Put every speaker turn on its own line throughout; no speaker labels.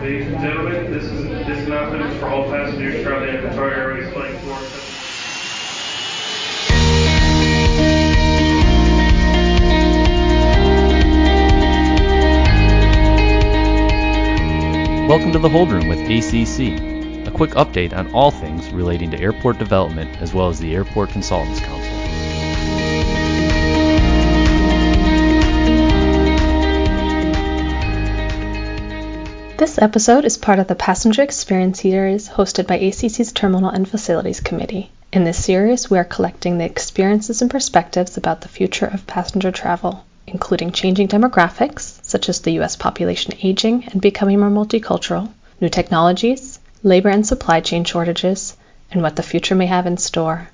Ladies and gentlemen, this is this announcement is for all passengers traveling on Qatar Airways Flight 4.
Welcome to the Hold Room with ACC, a quick update on all things relating to airport development as well as the Airport Consultants Council.
This episode is part of the Passenger Experience series hosted by ACC's Terminal and Facilities Committee. In this series, we are collecting the experiences and perspectives about the future of passenger travel, including changing demographics, such as the U.S. population aging and becoming more multicultural, new technologies, labor and supply chain shortages, and what the future may have in store.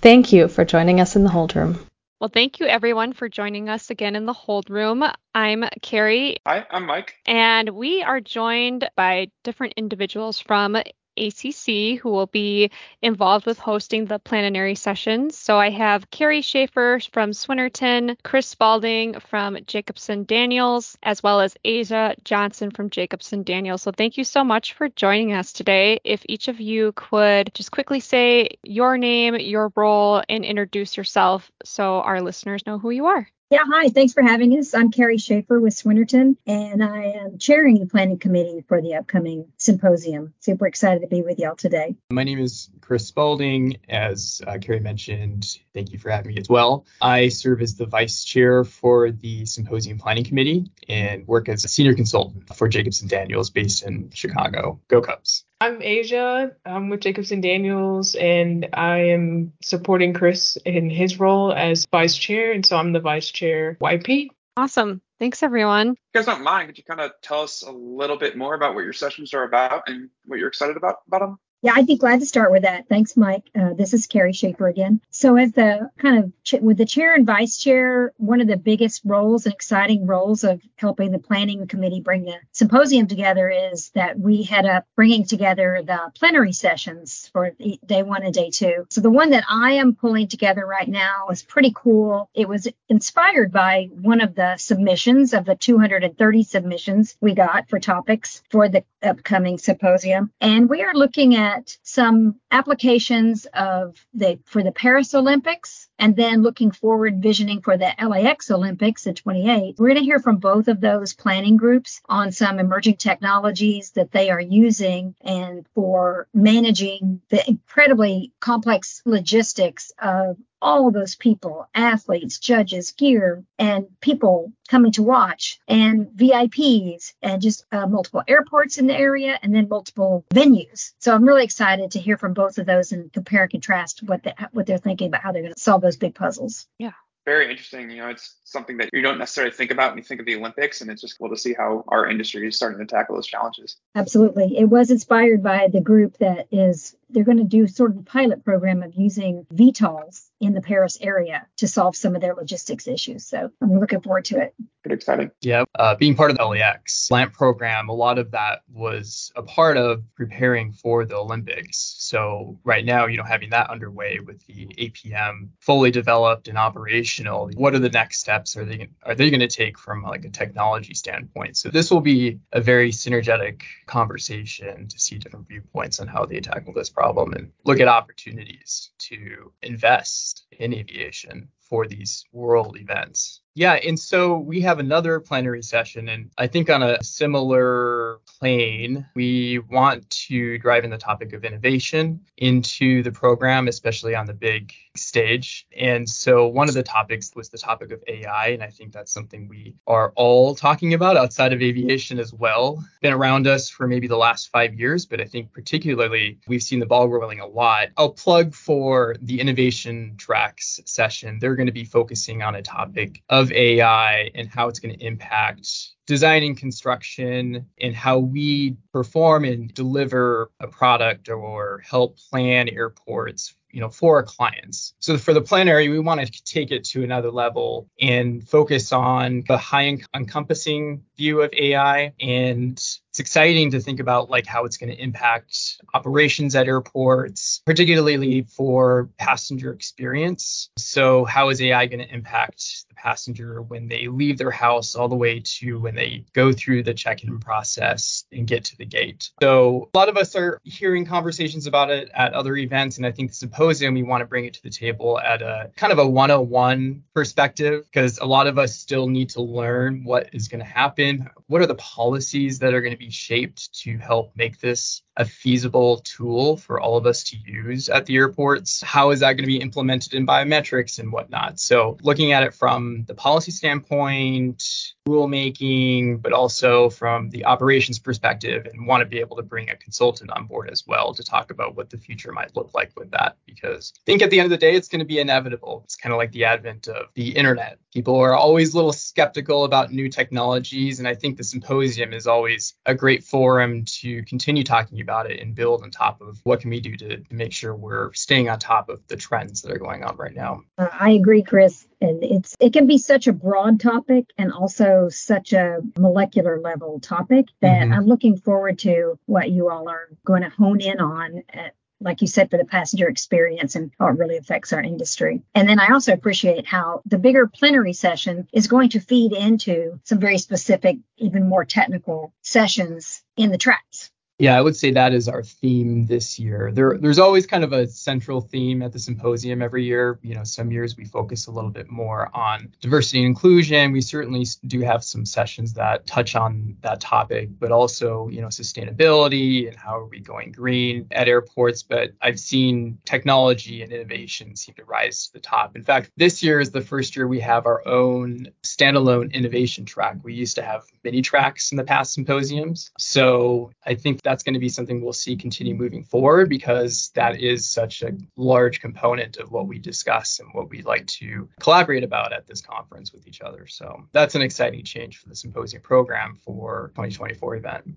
Thank you for joining us in the hold room.
Well, thank you everyone for joining us again in the hold room. I'm Carrie.
Hi, I'm Mike.
And we are joined by different individuals from ACC who will be involved with hosting the plenary sessions. So I have Carrie Shaeffer from Swinnerton, Chris Spaulding from Jacobson Daniels, as well as Asia Johnson from Jacobson Daniels. So thank you so much for joining us today. If each of you could just quickly say your name, your role, and introduce yourself so our listeners know who you are.
Yeah, hi. Thanks for having us. I'm Carrie Shaeffer with Swinnerton, and I am chairing the planning committee for the upcoming symposium. Super excited to be with y'all today.
My name is Chris Spaulding. As uh, Carrie mentioned, thank you for having me as well. I serve as the vice chair for the symposium planning committee and work as a senior consultant for Jacobson Daniels based in Chicago. Go Cubs.
I'm Asia. I'm with Jacobson Daniels, and I am supporting Chris in his role as vice chair, and so I'm the vice chair YP.
Awesome. Thanks, everyone.
If you guys don't mind, could you kind of tell us a little bit more about what your sessions are about and what you're excited about about them?
Yeah, I'd be glad to start with that. Thanks, Mike. Uh, this is Carrie Shaeffer again. So, as the kind of ch- with the chair and vice chair, one of the biggest roles and exciting roles of helping the planning committee bring the symposium together is that we head up bringing together the plenary sessions for day one and day two. So, the one that I am pulling together right now is pretty cool. It was inspired by one of the submissions of the 230 submissions we got for topics for the upcoming symposium, and we are looking at at some applications of the for the Paris Olympics and then looking forward visioning for the LAX Olympics in 28. We're going to hear from both of those planning groups on some emerging technologies that they are using and for managing the incredibly complex logistics of all those people, athletes, judges, gear, and people coming to watch, and VIPs, and just uh, multiple airports in the area, and then multiple venues. So I'm really excited to hear from both of those and compare and contrast what the, what they're thinking about how they're going to solve those big puzzles.
Yeah
very interesting. You know, it's something that you don't necessarily think about when you think of the Olympics, and it's just cool to see how our industry is starting to tackle those challenges.
Absolutely. It was inspired by the group that is, they're going to do sort of a pilot program of using VTOLs in the Paris area to solve some of their logistics issues. So I'm looking forward to it.
Pretty exciting.
Yeah. Uh, being part of the LAX LAMP program, a lot of that was a part of preparing for the Olympics. So right now, you know, having that underway with the APM fully developed and operational, what are the next steps are they are they going to take from like a technology standpoint? So this will be a very synergetic conversation to see different viewpoints on how they tackle this problem and look at opportunities to invest in aviation for these world events. Yeah, and so we have another plenary session, and I think on a similar plane, we want to drive in the topic of innovation into the program, especially on the big stage. And so one of the topics was the topic of AI, and I think that's something we are all talking about outside of aviation as well. Been around us for maybe the last five years, but I think particularly we've seen the ball rolling a lot. I'll plug for the innovation tracks session. They're going to be focusing on a topic of AI and how it's going to impact designing construction and how we perform and deliver a product or help plan airports you know for our clients. So for the plenary we want to take it to another level and focus on the high encompassing view of AI and it's exciting to think about like how it's going to impact operations at airports, particularly for passenger experience. So how is AI going to impact the passenger when they leave their house all the way to when they go through the check-in process and get to the gate? So a lot of us are hearing conversations about it at other events, and I think the symposium we want to bring it to the table at a kind of a 101 perspective because a lot of us still need to learn what is going to happen. What are the policies that are going to be be shaped to help make this a feasible tool for all of us to use at the airports? How is that going to be implemented in biometrics and whatnot? So, looking at it from the policy standpoint, rulemaking, but also from the operations perspective, and want to be able to bring a consultant on board as well to talk about what the future might look like with that. Because I think at the end of the day, it's going to be inevitable. It's kind of like the advent of the internet. People are always a little skeptical about new technologies, and I think the symposium is always a great forum to continue talking about it and build on top of what can we do to, to make sure we're staying on top of the trends that are going on right now.
Uh, I agree, Chris. And it's it can be such a broad topic and also such a molecular level topic that mm-hmm. I'm looking forward to what you all are going to hone in on at like you said, for the passenger experience and how it really affects our industry. And then I also appreciate how the bigger plenary session is going to feed into some very specific, even more technical sessions in the tracks.
Yeah, I would say that is our theme this year. There, there's always kind of a central theme at the symposium every year. You know, some years we focus a little bit more on diversity and inclusion. We certainly do have some sessions that touch on that topic, but also, you know, sustainability and how are we going green at airports. But I've seen technology and innovation seem to rise to the top. In fact, this year is the first year we have our own standalone innovation track. We used to have mini tracks in the past symposiums. So I think that's going to be something we'll see continue moving forward because that is such a large component of what we discuss and what we like to collaborate about at this conference with each other. So that's an exciting change for the symposium program for 2024 event.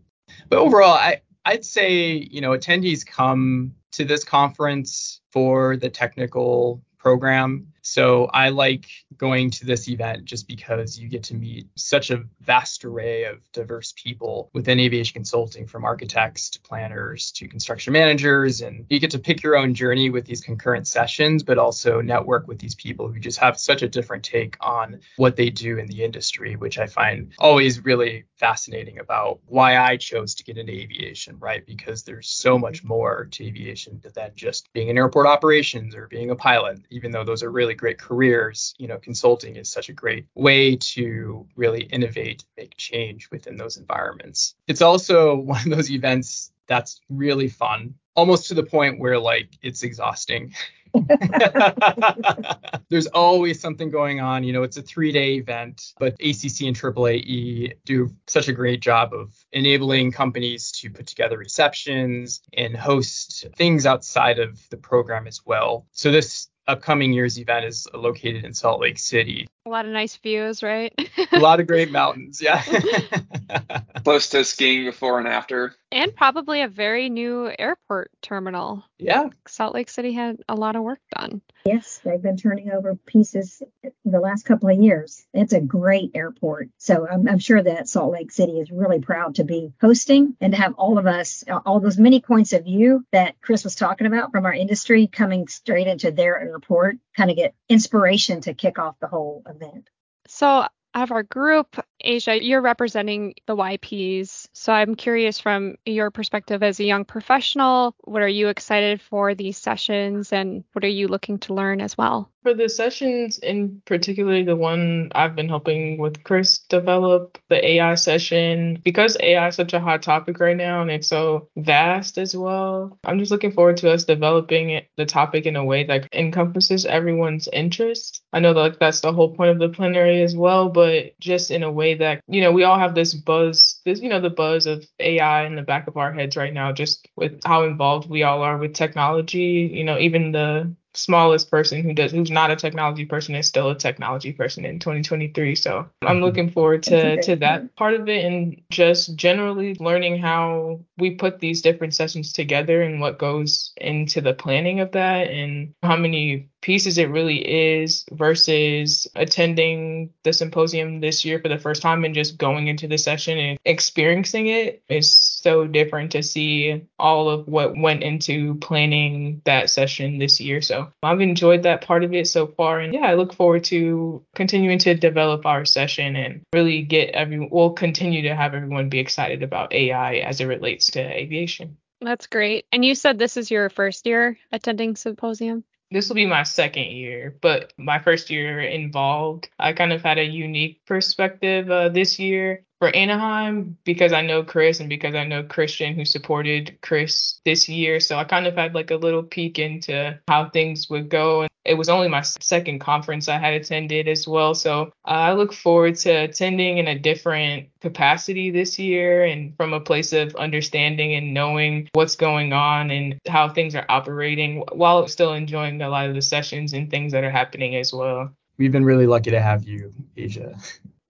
But overall, I, I'd say, you know, attendees come to this conference for the technical program so I like going to this event just because you get to meet such a vast array of diverse people within aviation consulting, from architects to planners to construction managers. And you get to pick your own journey with these concurrent sessions, but also network with these people who just have such a different take on what they do in the industry, which I find always really fascinating about why I chose to get into aviation, right? Because there's so much more to aviation than just being in airport operations or being a pilot, even though those are really great careers, you know, consulting is such a great way to really innovate, make change within those environments. It's also one of those events that's really fun, almost to the point where like it's exhausting. There's always something going on. You know, it's a three day event, but ACC and AAAE do such a great job of enabling companies to put together receptions and host things outside of the program as well. So this upcoming year's event is located in Salt Lake City.
A lot of nice views, right?
a lot of great mountains, yeah.
Close to skiing before and after.
And probably a very new airport terminal.
Yeah.
Salt Lake City had a lot of work done.
Yes, they've been turning over pieces the last couple of years. It's a great airport. So I'm, I'm sure that Salt Lake City is really proud to be hosting and to have all of us, all those many points of view that Chris was talking about from our industry coming straight into their airport, kind of get inspiration to kick off the whole event.
So of our group, Asia, you're representing the YPs. So I'm curious from your perspective as a young professional, what are you excited for these sessions and what are you looking to learn as well?
For the sessions, in particular, the one I've been helping with Chris develop, the AI session, because AI is such a hot topic right now and it's so vast as well, I'm just looking forward to us developing it, the topic in a way that encompasses everyone's interest. I know that like, that's the whole point of the plenary as well, but just in a way that, you know, we all have this buzz, this, you know, the buzz of AI in the back of our heads right now, just with how involved we all are with technology, you know, even the smallest person who does who's not a technology person is still a technology person in 2023 so i'm mm-hmm. looking forward to to that part of it and just generally learning how we put these different sessions together and what goes into the planning of that and how many pieces it really is versus attending the symposium this year for the first time and just going into the session and experiencing it is so different to see all of what went into planning that session this year. So I've enjoyed that part of it so far. And yeah, I look forward to continuing to develop our session and really get everyone, we'll continue to have everyone be excited about AI as it relates to aviation.
That's great. And you said this is your first year attending symposium?
This will be my second year, but my first year involved, I kind of had a unique perspective uh, this year for Anaheim because I know Chris and because I know Christian who supported Chris this year. So I kind of had like a little peek into how things would go. And it was only my second conference I had attended as well. So uh, I look forward to attending in a different capacity this year and from a place of understanding and knowing what's going on and how things are operating while still enjoying a lot of the sessions and things that are happening as well.
We've been really lucky to have you, Asia.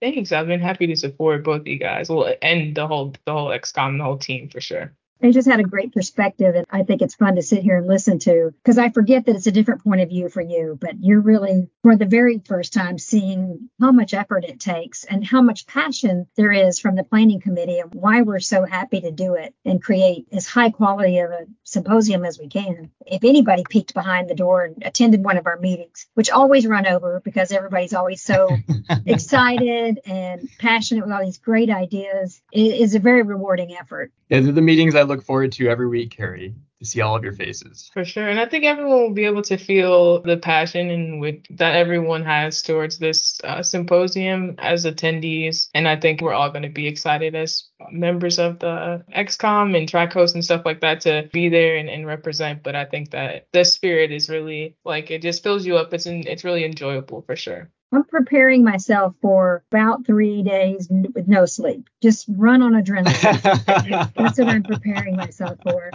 Thanks. I've been happy to support both you guys. Well, and the whole the whole XCOM, the whole team for sure.
They just had a great perspective, and I think it's fun to sit here and listen to because I forget that it's a different point of view for you, but you're really, for the very first time, seeing how much effort it takes and how much passion there is from the planning committee and why we're so happy to do it and create as high quality of a symposium as we can. If anybody peeked behind the door and attended one of our meetings, which always run over because everybody's always so excited and passionate with all these great ideas, it is a very rewarding effort.
Yeah, the meetings I look forward to every week, Carrie, to see all of your faces.
For sure. And I think everyone will be able to feel the passion and with that everyone has towards this uh, symposium as attendees. And I think we're all going to be excited as members of the XCOM and TRAC and stuff like that to be there and, and represent. But I think that the spirit is really like it just fills you up. It's it's really enjoyable for sure.
I'm preparing myself for about three days with no sleep. Just run on adrenaline. That's what I'm preparing myself for.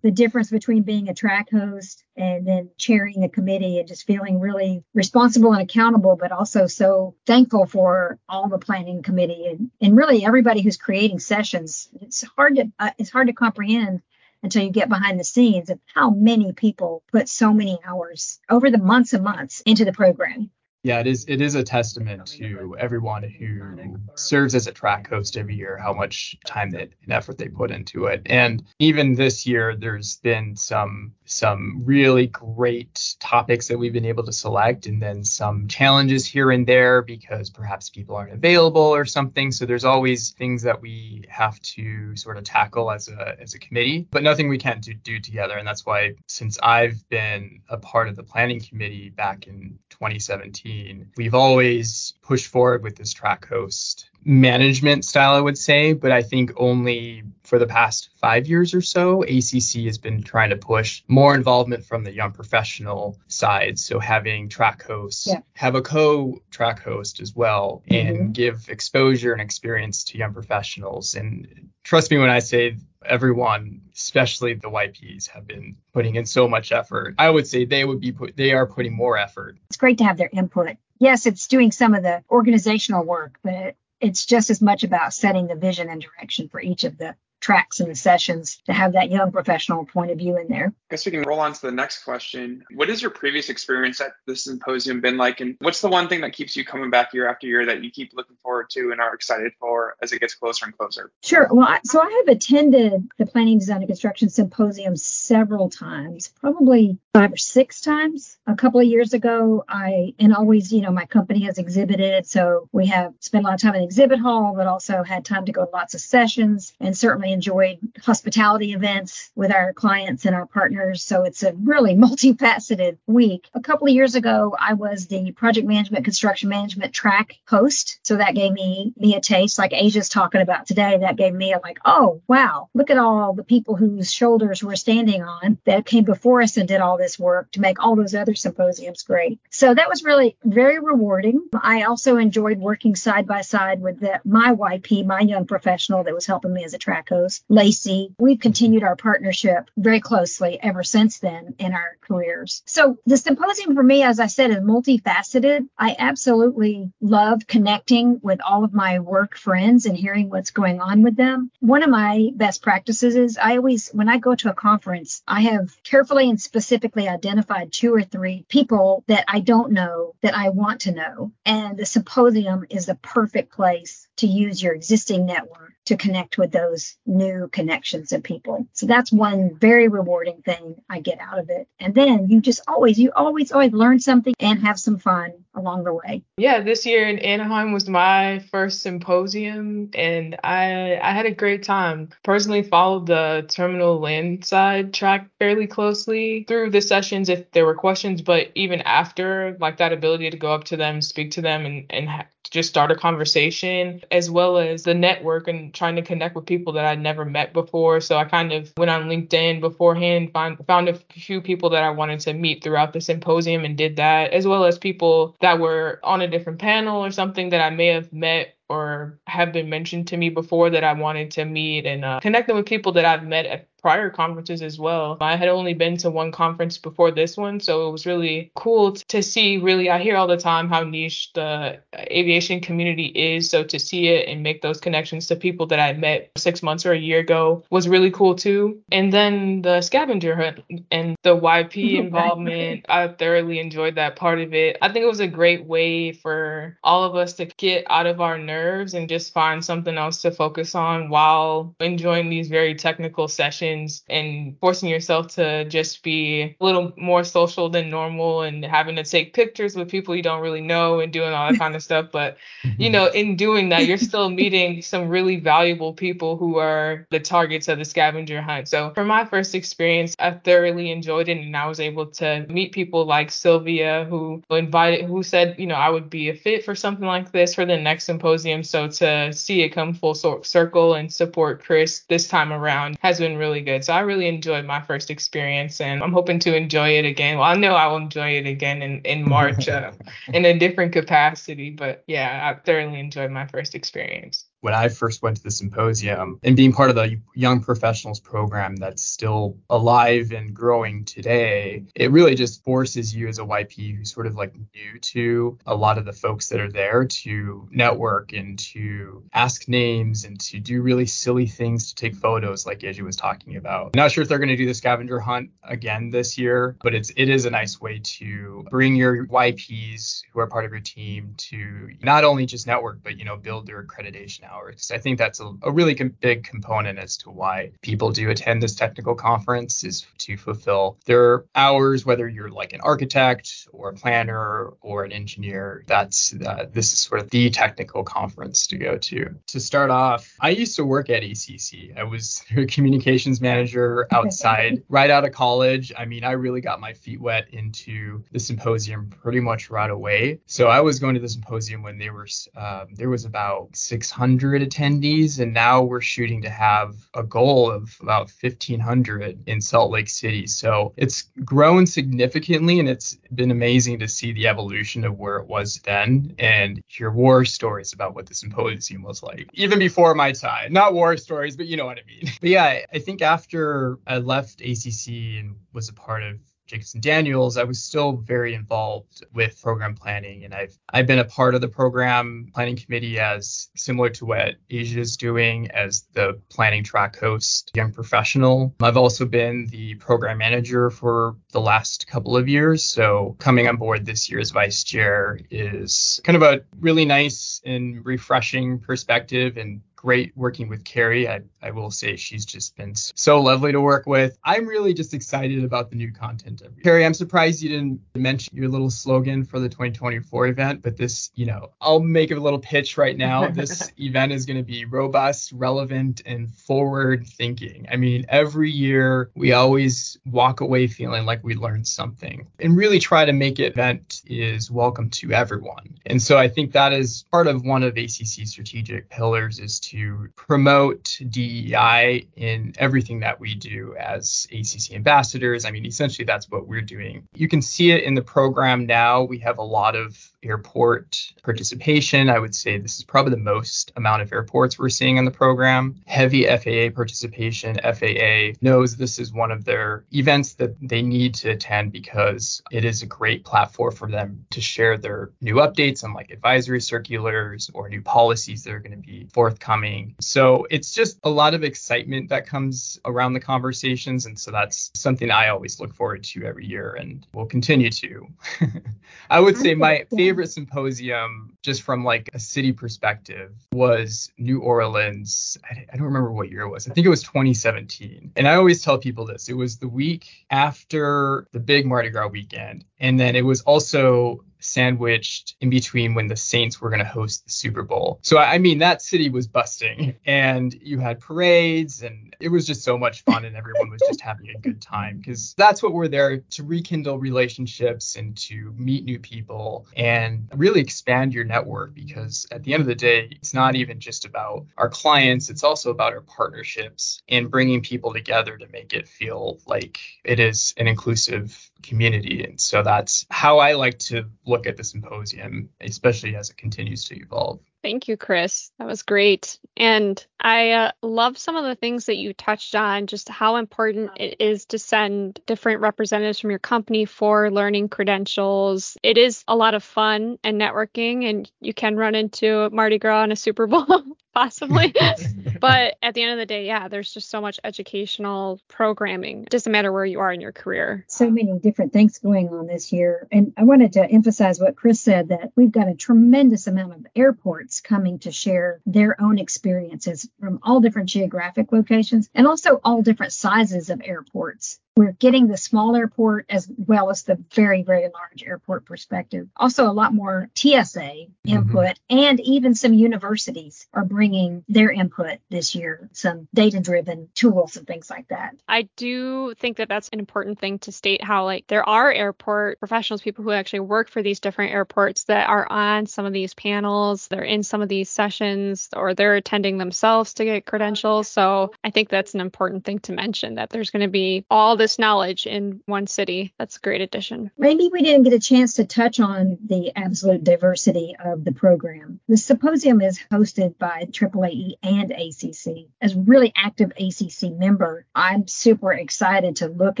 The difference between being a track host and then chairing a committee and just feeling really responsible and accountable, but also so thankful for all the planning committee and, and really everybody who's creating sessions. It's hard to uh, it's hard to comprehend until you get behind the scenes of how many people put so many hours over the months and months into the program
yeah, it is. It is a testament to everyone who serves as a track host every year, how much time that and effort they put into it. And even this year, there's been some some really great topics that we've been able to select, and then some challenges here and there because perhaps people aren't available or something. So there's always things that we have to sort of tackle as a as a committee, but nothing we can't do, do together. And that's why since I've been a part of the planning committee back in 2017. We've always pushed forward with this track host management style, I would say, but I think only for the past five years or so, ACC has been trying to push more involvement from the young professional side. So having track hosts yeah. have a co track host as well and mm-hmm. give exposure and experience to young professionals. And trust me when I say everyone, especially the YPs, have been putting in so much effort. I would say they would be put, they are putting more effort.
It's great to have their input. Yes, it's doing some of the organizational work, but it's just as much about setting the vision and direction for each of the tracks and the sessions to have that young professional point of view in there.
I guess we can roll on to the next question. What has your previous experience at the symposium been like? And what's the one thing that keeps you coming back year after year that you keep looking forward to and are excited for as it gets closer and closer?
Sure. Well, so I have attended the Planning, Design, and Construction Symposium several times, probably five or six times. A couple of years ago, I, and always, you know, my company has exhibited. So we have spent a lot of time in the exhibit hall, but also had time to go to lots of sessions and certainly enjoyed hospitality events with our clients and our partners. So it's a really multifaceted week. A couple of years ago, I was the project management, construction management track host. So that gave me, me a taste, like Asia's talking about today. That gave me a like, oh, wow, look at all the people whose shoulders we're standing on that came before us and did all this work to make all those other symposiums great. So that was really very rewarding. I also enjoyed working side by side with the, my YP, my young professional that was helping me as a track host Lacey, we've continued our partnership very closely ever since then in our careers. So the symposium for me, as I said, is multifaceted. I absolutely love connecting with all of my work friends and hearing what's going on with them. One of my best practices is I always, when I go to a conference, I have carefully and specifically identified two or three people that I don't know that I want to know. And the symposium is the perfect place to use your existing network to connect with those new connections of people. So that's one very rewarding thing I get out of it. And then you just always, you always, always learn something and have some fun along the way.
Yeah, this year in Anaheim was my first symposium and I I had a great time. Personally followed the terminal land side track fairly closely through the sessions if there were questions, but even after like that ability to go up to them, speak to them and and just start a conversation as well as the network and trying to connect with people that I'd never met before. So I kind of went on LinkedIn beforehand, find, found a few people that I wanted to meet throughout the symposium and did that, as well as people that were on a different panel or something that I may have met or have been mentioned to me before that I wanted to meet and uh, connecting with people that I've met at prior conferences as well. I had only been to one conference before this one, so it was really cool to see. Really, I hear all the time how niche the aviation community is, so to see it and make those connections to people that I met six months or a year ago was really cool too. And then the scavenger hunt and the YP involvement, I thoroughly enjoyed that part of it. I think it was a great way for all of us to get out of our nerves and just find something else to focus on while enjoying these very technical sessions and forcing yourself to just be a little more social than normal and having to take pictures with people you don't really know and doing all that kind of stuff. But, you know, mm-hmm. in doing that, you're still meeting some really valuable people who are the targets of the scavenger hunt. So for my first experience, I thoroughly enjoyed it and I was able to meet people like Sylvia who invited, who said, you know, I would be a fit for something like this for the next symposium. So to see it come full circle and support Chris this time around has been really really good. So I really enjoyed my first experience and I'm hoping to enjoy it again. Well, I know I will enjoy it again in, in March uh, in a different capacity. But yeah, I thoroughly enjoyed my first experience
when I first went to the symposium and being part of the young professionals program that's still alive and growing today, it really just forces you as a YP who's sort of like new to a lot of the folks that are there to network and to ask names and to do really silly things to take photos like Asia was talking about. not sure if they're going to do the scavenger hunt again this year, but it's it is a nice way to bring your YPs who are part of your team to not only just network but you know build their accreditation hours. I think that's a, a really com- big component as to why people do attend this technical conference is to fulfill their hours, whether you're like an architect or a planner or an engineer. That's uh, this is sort of the technical conference to go to. To start off, I used to work at ACC. I was a communications manager outside right out of college. I mean, I really got my feet wet into the symposium pretty much right away. So I was going to the symposium when there were um, there was about 600 100 attendees, and now we're shooting to have a goal of about 1,500 in Salt Lake City. So it's grown significantly, and it's been amazing to see the evolution of where it was then and hear war stories about what the symposium was like, even before my time. Not war stories, but you know what I mean. But yeah, I think after I left ACC and was a part of Jacobson Daniels, I was still very involved with program planning, and I've I've been a part of the program planning committee as similar to what Asia is doing as the planning track host, young professional. I've also been the program manager for the last couple of years, so coming on board this year as vice chair is kind of a really nice and refreshing perspective and great working with Carrie. I, I will say she's just been so lovely to work with. I'm really just excited about the new content. Carrie, I'm surprised you didn't mention your little slogan for the 2024 event, but this, you know, I'll make a little pitch right now. This event is going to be robust, relevant, and forward thinking. I mean, every year we always walk away feeling like we learned something and really try to make it event is welcome to everyone. And so I think that is part of one of ACC strategic pillars is to to promote DEI in everything that we do as ACC ambassadors. I mean, essentially, that's what we're doing. You can see it in the program now. We have a lot of airport participation. I would say this is probably the most amount of airports we're seeing in the program. Heavy FAA participation. FAA knows this is one of their events that they need to attend because it is a great platform for them to share their new updates on like advisory circulars or new policies that are going to be forthcoming. So it's just a lot of excitement that comes around the conversations. And so that's something I always look forward to every year and will continue to. I would say my favorite symposium, just from like a city perspective, was New Orleans. I, I don't remember what year it was. I think it was 2017. And I always tell people this it was the week after the big Mardi Gras weekend. And then it was also sandwiched in between when the Saints were going to host the Super Bowl. So, I mean, that city was busting and you had parades and it was just so much fun and everyone was just having a good time because that's what we're there to rekindle relationships and to meet new people and really expand your network because at the end of the day, it's not even just about our clients, it's also about our partnerships and bringing people together to make it feel like it is an inclusive community. And so that's how I like to look at the symposium, especially as it continues to evolve.
Thank you, Chris. That was great. And I uh, love some of the things that you touched on, just how important it is to send different representatives from your company for learning credentials. It is a lot of fun and networking, and you can run into Mardi Gras and a Super Bowl possibly. but at the end of the day, yeah, there's just so much educational programming. It doesn't matter where you are in your career.
So many different things going on this year. And I wanted to emphasize what Chris said that we've got a tremendous amount of airports coming to share their own experiences from all different geographic locations and also all different sizes of airports. We're getting the small airport as well as the very, very large airport perspective. Also, a lot more TSA input, mm-hmm. and even some universities are bringing their input this year, some data driven tools and things like that.
I do think that that's an important thing to state how, like, there are airport professionals, people who actually work for these different airports that are on some of these panels, they're in some of these sessions, or they're attending themselves to get credentials. So I think that's an important thing to mention that there's going to be all this this knowledge in one city. That's a great addition.
Maybe we didn't get a chance to touch on the absolute diversity of the program. The symposium is hosted by AAAE and ACC. As a really active ACC member, I'm super excited to look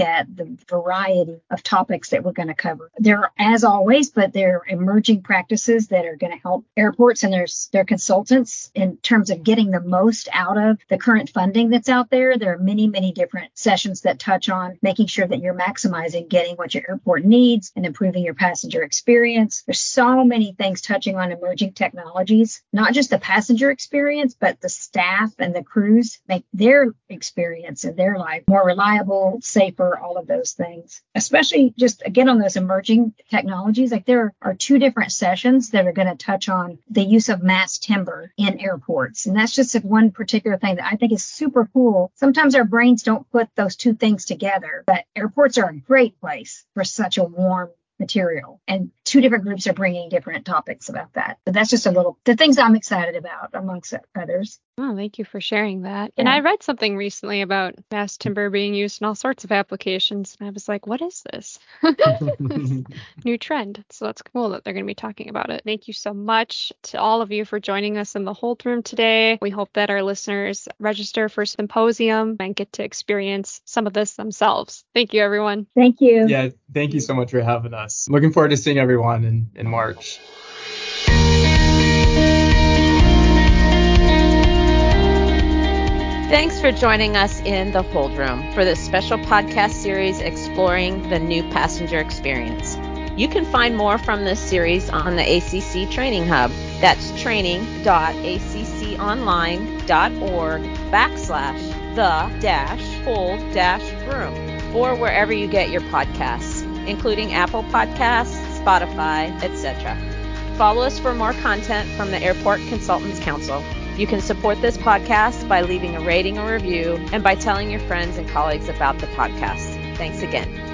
at the variety of topics that we're going to cover. There, are, as always, but there are emerging practices that are going to help airports and their, their consultants in terms of getting the most out of the current funding that's out there. There are many, many different sessions that touch on making sure that you're maximizing getting what your airport needs and improving your passenger experience. There's so many things touching on emerging technologies, not just the passenger experience, but the staff and the crews make their experience and their life more reliable, safer, all of those things. Especially just again on those emerging technologies, like there are two different sessions that are going to touch on the use of mass timber in airports. And that's just one particular thing that I think is super cool. Sometimes our brains don't put those two things together but airports are a great place for such a warm material. And two different groups are bringing different topics about that. But that's just a little, the things I'm excited about amongst others.
Oh, thank you for sharing that. Yeah. And I read something recently about mass timber being used in all sorts of applications. And I was like, what is this? New trend. So that's cool that they're going to be talking about it. Thank you so much to all of you for joining us in the Hold Room today. We hope that our listeners register for symposium and get to experience some of this themselves. Thank you, everyone.
Thank you.
Yeah, thank you so much for having us. Looking forward to seeing everyone in, in March.
Thanks for joining us in the Hold Room for this special podcast series exploring the new passenger experience. You can find more from this series on the ACC Training Hub. That's training.acconline.org backslash the dash hold dash room or wherever you get your podcasts, including Apple Podcasts, Spotify, etc. Follow us for more content from the Airport Consultants Council. You can support this podcast by leaving a rating or review and by telling your friends and colleagues about the podcast. Thanks again.